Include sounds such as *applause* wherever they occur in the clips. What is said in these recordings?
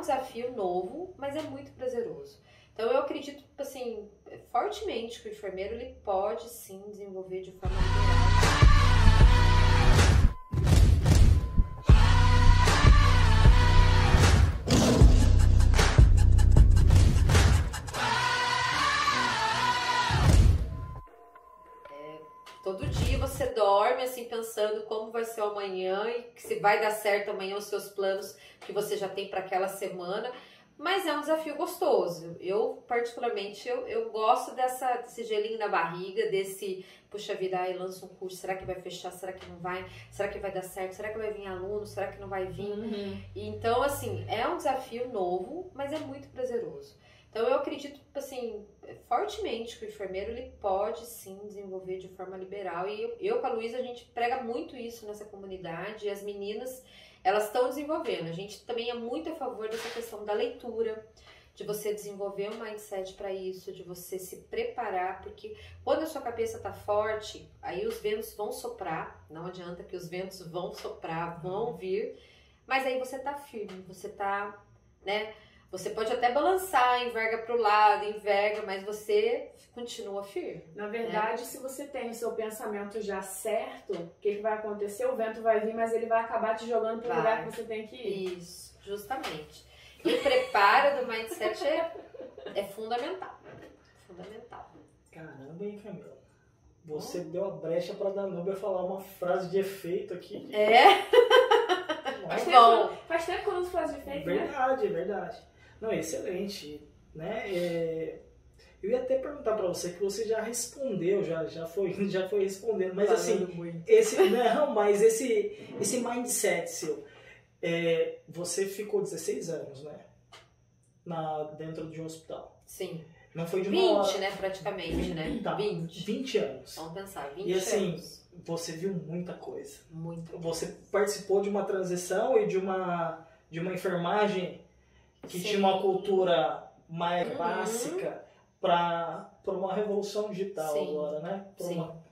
um desafio novo, mas é muito prazeroso. Então eu acredito, assim, fortemente que o enfermeiro ele pode sim desenvolver de forma dorme assim pensando como vai ser o amanhã e se vai dar certo amanhã os seus planos que você já tem para aquela semana. Mas é um desafio gostoso. Eu, particularmente, eu, eu gosto dessa, desse gelinho na barriga, desse, puxa vida, aí lança um curso, será que vai fechar, será que não vai, será que vai dar certo, será que vai vir aluno, será que não vai vir? Uhum. Então, assim, é um desafio novo, mas é muito prazeroso. Então eu acredito assim fortemente que o enfermeiro ele pode sim desenvolver de forma liberal e eu, eu com a Luísa a gente prega muito isso nessa comunidade e as meninas elas estão desenvolvendo. A gente também é muito a favor dessa questão da leitura, de você desenvolver um mindset para isso, de você se preparar, porque quando a sua cabeça está forte, aí os ventos vão soprar, não adianta que os ventos vão soprar, vão vir, mas aí você está firme, você está, né? Você pode até balançar, enverga para o lado, enverga, mas você continua firme. Na verdade, né? se você tem o seu pensamento já certo, o que, que vai acontecer? O vento vai vir, mas ele vai acabar te jogando para o lugar que você tem que ir. Isso, justamente. E o preparo do mindset é, é fundamental. Fundamental. Caramba, hein, Camila? Você deu a brecha para Danúbia falar uma frase de efeito aqui. É? Faz *laughs* tempo, faz tempo que eu não frase de efeito, Verdade, né? verdade. Não, excelente. Né? É, eu ia até perguntar para você que você já respondeu, já, já, foi, *laughs* já foi respondendo, mas assim, esse não, mas esse esse mindset seu, é, você ficou 16 anos, né? Na, dentro de um hospital. Sim. Não foi de uma 20, hora. né, praticamente, 20, né? Tá, 20. 20 anos. Vamos pensar, 20 E assim, anos. você viu muita coisa. Muita. Você participou de uma transição e de uma de uma enfermagem que Sim. tinha uma cultura mais uhum. clássica para uma revolução digital Sim. agora, né? Sim. Uma...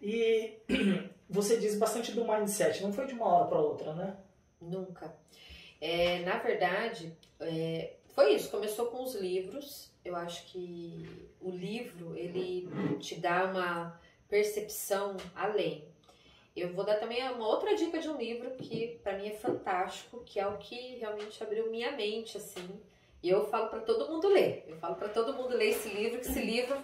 E *clears throat* você diz bastante do mindset, não foi de uma hora para outra, né? Nunca. É, na verdade, é, foi isso. Começou com os livros. Eu acho que o livro ele te dá uma percepção além. Eu vou dar também uma outra dica de um livro que para mim é fantástico, que é o que realmente abriu minha mente assim. E eu falo para todo mundo ler. Eu falo para todo mundo ler esse livro, que esse livro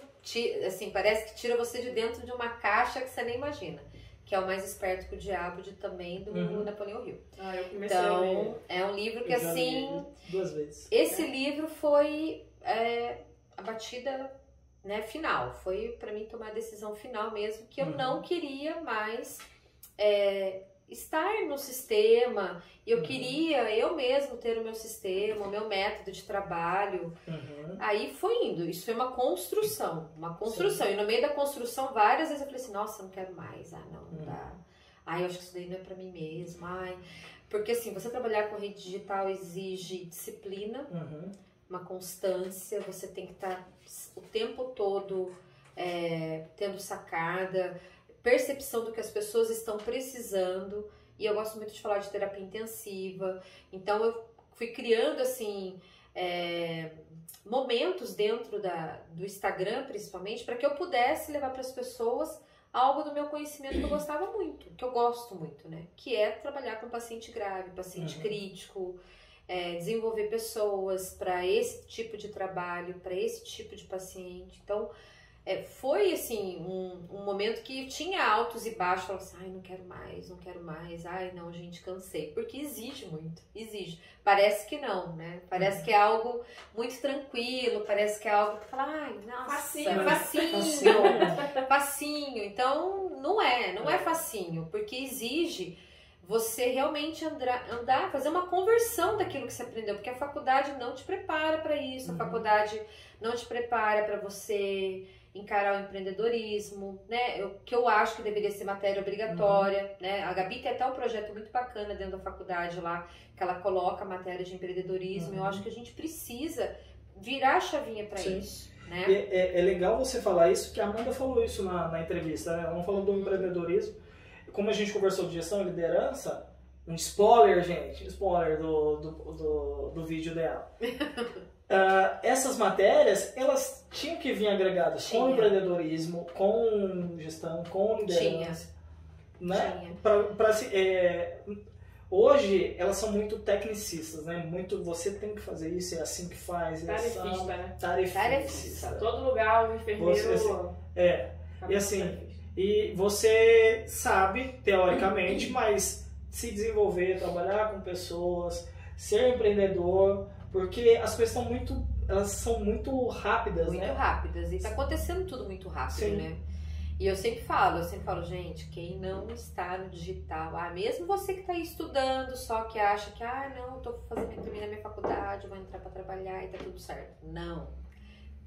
assim, parece que tira você de dentro de uma caixa que você nem imagina. Que é o mais esperto que o diabo de também do uhum. Napoleão Hill. Ah, eu comecei então, é um livro que assim. duas vezes. Esse é. livro foi é, a batida né, final. Foi para mim tomar a decisão final mesmo, que eu uhum. não queria mais é, estar no sistema. Eu uhum. queria eu mesmo ter o meu sistema, o meu método de trabalho. Uhum. Aí foi indo. Isso foi uma construção, uma construção. Sim. E no meio da construção, várias vezes eu falei assim: nossa, não quero mais. Ah, não, não uhum. dá. Ai, eu acho que isso daí não é para mim mesmo. Ai. Porque assim, você trabalhar com rede digital exige disciplina, uhum. uma constância. Você tem que estar tá o tempo todo é, tendo sacada percepção do que as pessoas estão precisando. E eu gosto muito de falar de terapia intensiva. Então eu fui criando assim é, momentos dentro da, do Instagram, principalmente, para que eu pudesse levar para as pessoas algo do meu conhecimento que eu gostava muito, que eu gosto muito, né? Que é trabalhar com paciente grave, paciente uhum. crítico, é, desenvolver pessoas para esse tipo de trabalho, para esse tipo de paciente. Então, é, foi assim um, um, momento que tinha altos e baixos, falava assim, ai, não quero mais, não quero mais, ai, não, gente, cansei, porque exige muito, exige. Parece que não, né? Parece uhum. que é algo muito tranquilo, parece que é algo que fala, ai, nossa, facinho, facinho, *laughs* facinho. Então, não é, não é, é facinho, porque exige você realmente andar, andar, fazer uma conversão daquilo que você aprendeu, porque a faculdade não te prepara para isso, uhum. a faculdade não te prepara para você encarar o empreendedorismo, né? O que eu acho que deveria ser matéria obrigatória, uhum. né? A Gabi tem até um projeto muito bacana dentro da faculdade lá, que ela coloca a matéria de empreendedorismo. Uhum. Eu acho que a gente precisa virar a chavinha para isso. Né? É, é, é, legal você falar isso, que a Amanda falou isso na, na entrevista, né? Ela não falou do empreendedorismo. Como a gente conversou de gestão e liderança, um spoiler, gente, spoiler do, do, do, do vídeo dela. Uh, *laughs* essas matérias, elas tinham que vir agregadas Tinha. com empreendedorismo, com gestão, com liderança. Tinha. Né? Tinha. Pra, pra, é, hoje, elas são muito tecnicistas, né? Muito, você tem que fazer isso, é assim que faz. É tarefista, assim, né? Tarefista. tarefista. Todo lugar o enfermeiro... Você, assim, é, e assim, e você sabe, teoricamente, *clears throat* mas se desenvolver, trabalhar com pessoas, ser empreendedor porque as coisas estão muito. Elas são muito rápidas, muito né? Muito rápidas. E tá acontecendo tudo muito rápido, Sim. né? E eu sempre falo, eu sempre falo, gente, quem não está no digital, ah, mesmo você que está aí estudando, só que acha que, ah, não, estou fazendo terminar minha faculdade, vou entrar para trabalhar e tá tudo certo. Não.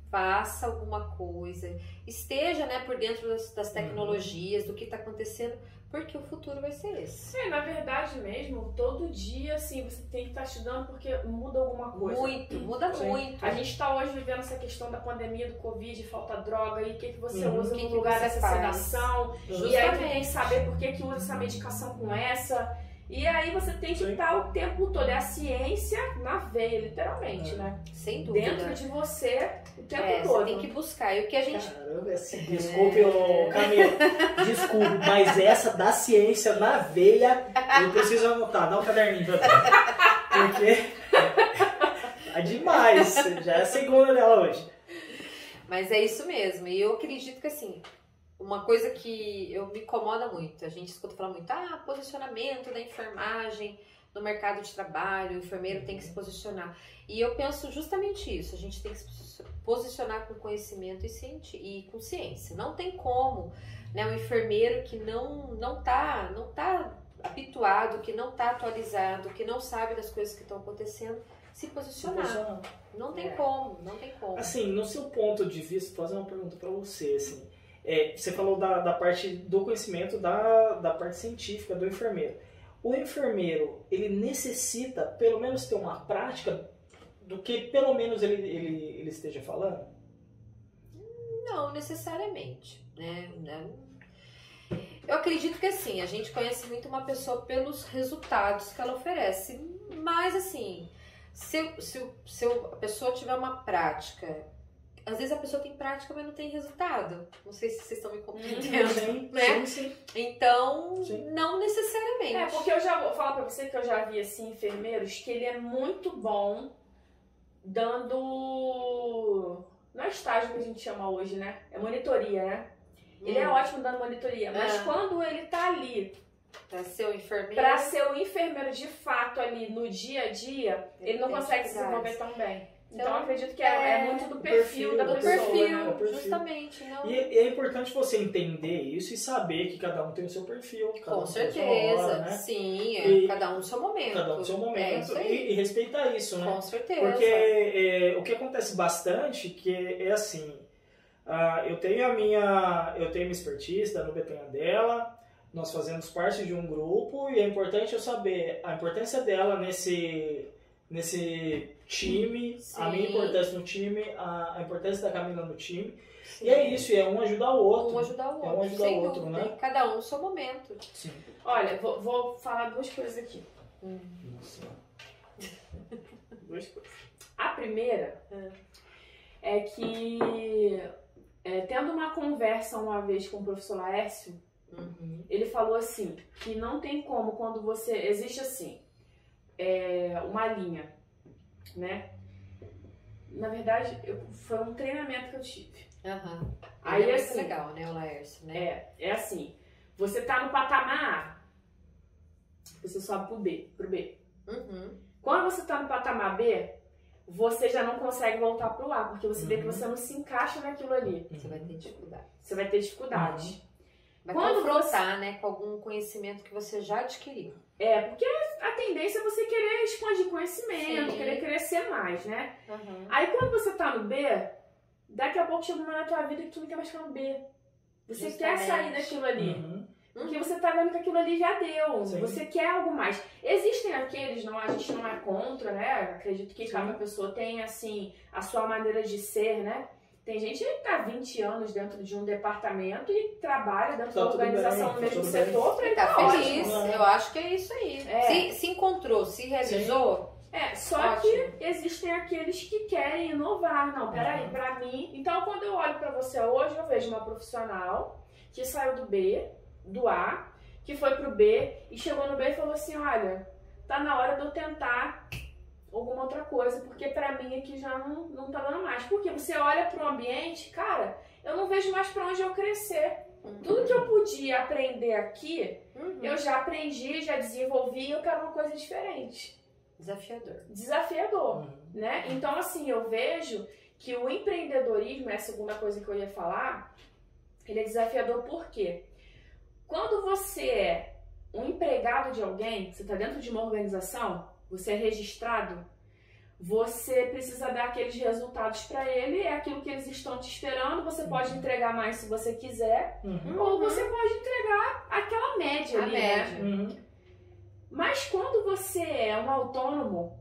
Faça alguma coisa, esteja né, por dentro das, das uhum. tecnologias, uhum. do que está acontecendo, porque o futuro vai ser esse. É, na verdade mesmo, todo dia, assim, você tem que estar tá estudando porque muda alguma coisa. Muito, muda Sim. muito. A gente está hoje vivendo essa questão da pandemia, do Covid, falta droga, e o que, que você uhum. usa que no que lugar dessa sedação. E aí tem que saber por que, que usa essa medicação com essa. E aí você tem que Sim. estar o tempo todo. É a ciência na veia, literalmente, é. né? Sem dúvida. Dentro de você o tempo é, todo. Você tem que buscar. E o que a gente. Caramba, assim, desculpe, é. Camila. Desculpe, mas essa da ciência na veia, eu preciso anotar. Dá um caderninho pra mim. Porque é demais. Já é a segunda dela hoje. Mas é isso mesmo. E eu acredito que assim, uma coisa que eu me incomoda muito, a gente escuta falar muito, ah, posicionamento da enfermagem no mercado de trabalho, o enfermeiro tem que se posicionar. E eu penso justamente isso, a gente tem que se posicionar com conhecimento e, e com ciência. Não tem como, né, um enfermeiro que não não tá, não tá habituado, que não tá atualizado, que não sabe das coisas que estão acontecendo, se posicionar. Se posicionar. Não tem é. como, não tem como. Assim, no seu ponto de vista, vou fazer uma pergunta para você, assim, é, você falou da, da parte do conhecimento, da, da parte científica do enfermeiro. O enfermeiro, ele necessita pelo menos ter uma prática do que pelo menos ele, ele, ele esteja falando? Não necessariamente, né? Eu acredito que assim, a gente conhece muito uma pessoa pelos resultados que ela oferece, mas assim, se, se, se a pessoa tiver uma prática às vezes a pessoa tem prática, mas não tem resultado. Não sei se vocês estão me compreendendo. Sim, né? sim, sim. Então, sim. não necessariamente. É, porque eu já vou falar pra você que eu já vi, assim, enfermeiros, que ele é muito bom dando. Não é estágio que a gente chama hoje, né? É monitoria, né? Ele é hum. ótimo dando monitoria, mas é. quando ele tá ali Pra ser o enfermeiro. Pra ser o enfermeiro de fato ali no dia a dia, ele, ele não consegue se desenvolver tão bem. Então, então acredito que é, é, é muito do perfil, perfil da do pessoa. Perfil, né? perfil. Justamente. Não... E, e, é importante você entender isso e saber que cada um tem o seu perfil. Com um certeza. Hora, né? Sim, é, e, cada um no seu momento. Cada um no seu momento. É e, e, respeitar isso, né? Com certeza. Porque é, o que acontece bastante que é assim. Uh, eu tenho a minha. Eu tenho minha expertise da Nube tem a dela. Nós fazemos parte de um grupo e é importante eu saber a importância dela nesse nesse time, Sim. a minha importância no time, a, a importância da Camila no time. Sim. E é isso, é um ajudar o outro. Um ajudar o outro. É um ajudar o outro, dúvida. né? Cada um no seu momento. Sim. Olha, vou, vou falar duas coisas aqui. Hum. *laughs* duas coisas. A primeira é, é que, é, tendo uma conversa uma vez com o professor Laércio, uhum. ele falou assim, que não tem como quando você... Existe assim, é, uma linha, né? Na verdade, eu, foi um treinamento que eu tive. Uhum. Aí, é assim, legal, né, o Laércio, né? É, é assim, você tá no patamar A, você sobe pro B, pro B. Uhum. Quando você tá no patamar B, você já não consegue voltar pro A, porque você uhum. vê que uhum. você não se encaixa naquilo ali. Você vai ter dificuldade. Você vai ter dificuldade. Uhum. Vai Quando confrontar, você... né, com algum conhecimento que você já adquiriu. É, porque a tendência é você conhecimento, Sim. querer crescer mais, né? Uhum. Aí quando você tá no B, daqui a pouco chega uma na tua vida que tu não quer mais ficar no B. Você Justamente. quer sair daquilo ali. Uhum. Porque você tá vendo que aquilo ali já deu. Sim. Você quer algo mais. Existem aqueles, não, a gente não é contra, né? Acredito que Sim. cada pessoa tem, assim, a sua maneira de ser, né? Tem gente que está 20 anos dentro de um departamento e trabalha dentro tá da organização no mesmo setor para tá, tá feliz. Ótimo. Eu acho que é isso aí. É. Se, se encontrou, se realizou. Sim. É, só Ótimo. que existem aqueles que querem inovar. Não, peraí, uhum. pra mim. Então, quando eu olho para você hoje, eu vejo uma profissional que saiu do B, do A, que foi pro B e chegou no B e falou assim: olha, tá na hora de eu tentar alguma outra coisa, porque para mim aqui já não, não tá dando mais. Porque você olha para o ambiente, cara, eu não vejo mais para onde eu crescer. Uhum. Tudo que eu podia aprender aqui, uhum. eu já aprendi, já desenvolvi, eu quero uma coisa diferente. Desafiador. Desafiador, uhum. né? Então, assim, eu vejo que o empreendedorismo, é a segunda coisa que eu ia falar, ele é desafiador por quê? Quando você é um empregado de alguém, você está dentro de uma organização, você é registrado, você precisa dar aqueles resultados para ele, é aquilo que eles estão te esperando. Você uhum. pode entregar mais se você quiser, uhum. ou você pode entregar aquela média A ali, né? média. né? Uhum. Mas quando você é um autônomo,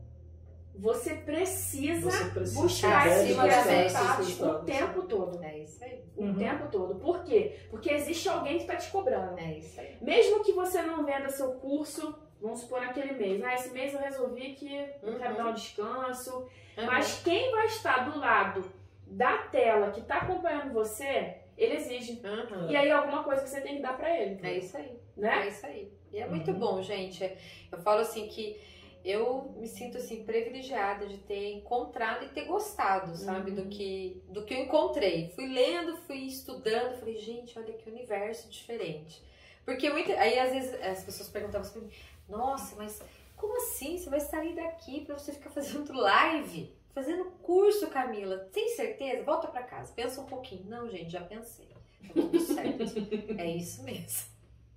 você precisa, você precisa buscar esses resultados o tempo todo. É isso aí. O uhum. tempo todo. Por quê? Porque existe alguém que está te cobrando. É isso aí. Mesmo que você não venda seu curso, vamos supor naquele mês. Ah, esse mês eu resolvi que eu uhum. quero dar um descanso. Uhum. Mas quem vai estar do lado da tela que está acompanhando você, ele exige. Uhum. E aí alguma coisa que você tem que dar para ele. É isso aí. Né? É isso aí. E é muito uhum. bom, gente. Eu falo assim que eu me sinto assim privilegiada de ter encontrado e ter gostado, sabe, uhum. do que do que eu encontrei. Fui lendo, fui estudando, falei, gente, olha que universo diferente. Porque muito, aí às vezes as pessoas perguntavam assim, nossa, mas como assim? Você vai sair daqui para você ficar fazendo *laughs* live, fazendo curso, Camila? Tem certeza? Volta para casa, pensa um pouquinho. Não, gente, já pensei. Tá tudo *laughs* certo. é isso mesmo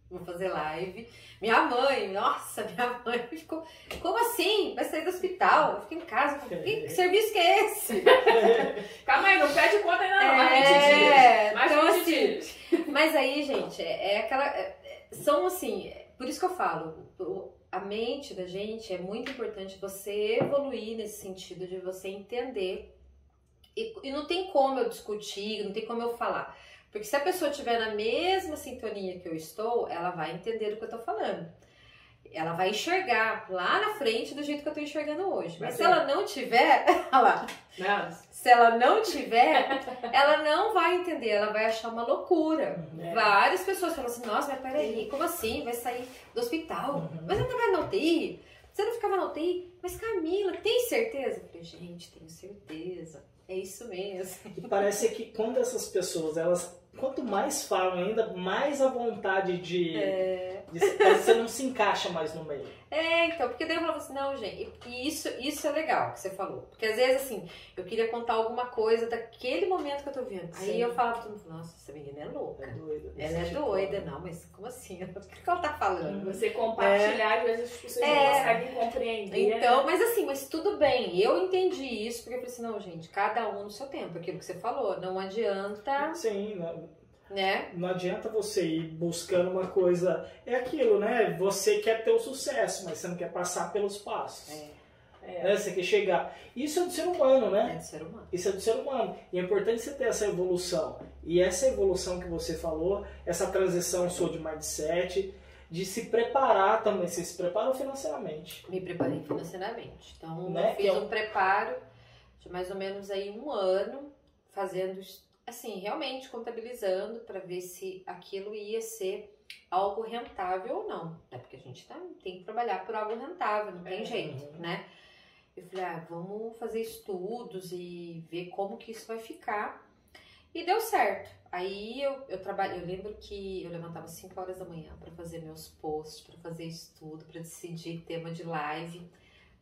vou fazer live. Minha mãe, nossa, minha mãe ficou, como assim? Vai sair do hospital? Eu fico em casa, que, que serviço que é esse? *laughs* Calma aí, não pede conta ainda não, é, mais 20 dias. Mais então, 20 assim, dias. Mas aí, gente, é, é aquela, é, são assim, por isso que eu falo, a mente da gente é muito importante você evoluir nesse sentido de você entender e, e não tem como eu discutir, não tem como eu falar. Porque se a pessoa estiver na mesma sintonia que eu estou, ela vai entender o que eu estou falando. Ela vai enxergar lá na frente do jeito que eu estou enxergando hoje. Mas, Mas se é. ela não tiver, *laughs* lá, se ela não tiver, ela não vai entender, ela vai achar uma loucura. Uhum. É. Várias pessoas falam assim, nossa, mas peraí, como assim? Vai sair do hospital? Uhum. Mas não vai na UTI? Você não ficava na UTI? Mas Camila, tem certeza? Eu falei, gente, tenho certeza. É isso mesmo. E parece que quando essas pessoas elas quanto mais falam ainda, mais a vontade de, é. de, você não se encaixa mais no meio. É, então, porque daí eu falo assim, não, gente, e isso, isso é legal que você falou. Porque às vezes, assim, eu queria contar alguma coisa daquele momento que eu tô vendo. Sim. Aí eu falava pra todo mundo, nossa, essa menina é louca. É doida. Ela é doida, não, mas como assim? *laughs* O que ela tá falando? Você compartilhar, é. às vezes as pessoas é. não conseguem compreender. Então, mas assim, mas tudo bem. Eu entendi isso, porque eu falei assim, não, gente, cada um no seu tempo, aquilo que você falou. Não adianta. Sim, não né? Não adianta você ir buscando uma coisa. É aquilo, né? Você quer ter o sucesso, mas você não quer passar pelos passos. É. É. Né? Você quer chegar. Isso é do ser humano, né? É do ser humano. Isso é do ser humano. E é importante você ter essa evolução. E essa evolução que você falou, essa transição sua de mindset, de se preparar também. Você se preparou financeiramente. Me preparei financeiramente. Então, né? eu fiz é um preparo de mais ou menos aí um ano fazendo assim, realmente contabilizando para ver se aquilo ia ser algo rentável ou não. É porque a gente tá, tem que trabalhar por algo rentável, não tem é, jeito, né? Eu falei, ah, vamos fazer estudos e ver como que isso vai ficar. E deu certo. Aí eu, eu trabalho, eu lembro que eu levantava 5 horas da manhã para fazer meus posts, para fazer estudo, para decidir tema de live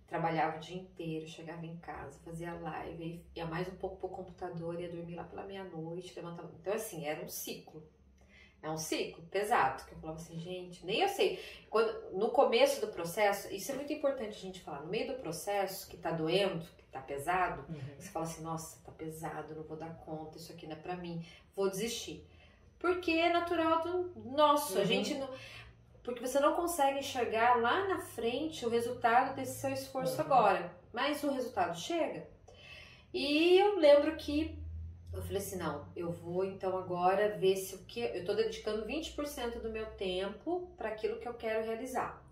trabalhava o dia inteiro, chegava em casa, fazia live, ia mais um pouco pro computador, ia dormir lá pela meia-noite, levantava. Então, assim, era um ciclo. É um ciclo pesado, que eu falava assim, gente, nem eu sei. Quando, no começo do processo, isso é muito importante a gente falar, no meio do processo que tá doendo, que tá pesado, uhum. você fala assim, nossa, tá pesado, não vou dar conta, isso aqui não é pra mim, vou desistir. Porque é natural do nosso, uhum. a gente não porque você não consegue enxergar lá na frente o resultado desse seu esforço uhum. agora, mas o resultado chega. E eu lembro que eu falei assim, não, eu vou então agora ver se o que eu tô dedicando 20% do meu tempo para aquilo que eu quero realizar.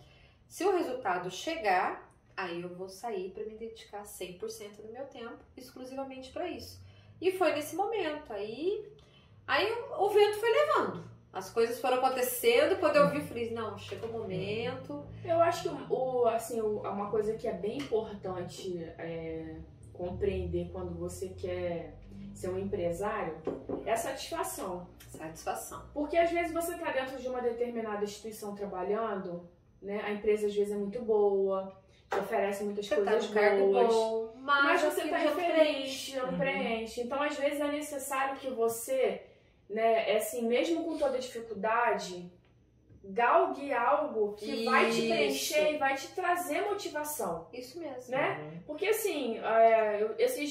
Se o resultado chegar, aí eu vou sair para me dedicar 100% do meu tempo exclusivamente para isso. E foi nesse momento. Aí, aí o vento foi levando. As coisas foram acontecendo, quando eu vi, falei, não, chegou o momento. Eu acho que o, assim, uma coisa que é bem importante é, compreender quando você quer ser um empresário é a satisfação. Satisfação. Porque às vezes você está dentro de uma determinada instituição trabalhando, né? A empresa às vezes é muito boa, te oferece muitas você coisas tá boas. Bom, mas, mas você está infeliz, não uhum. preenche. Então, às vezes é necessário que você, né, é assim, mesmo com toda dificuldade, galgue algo que Isso. vai te preencher e vai te trazer motivação. Isso mesmo. Né? Uhum. Porque assim, é, eu, esses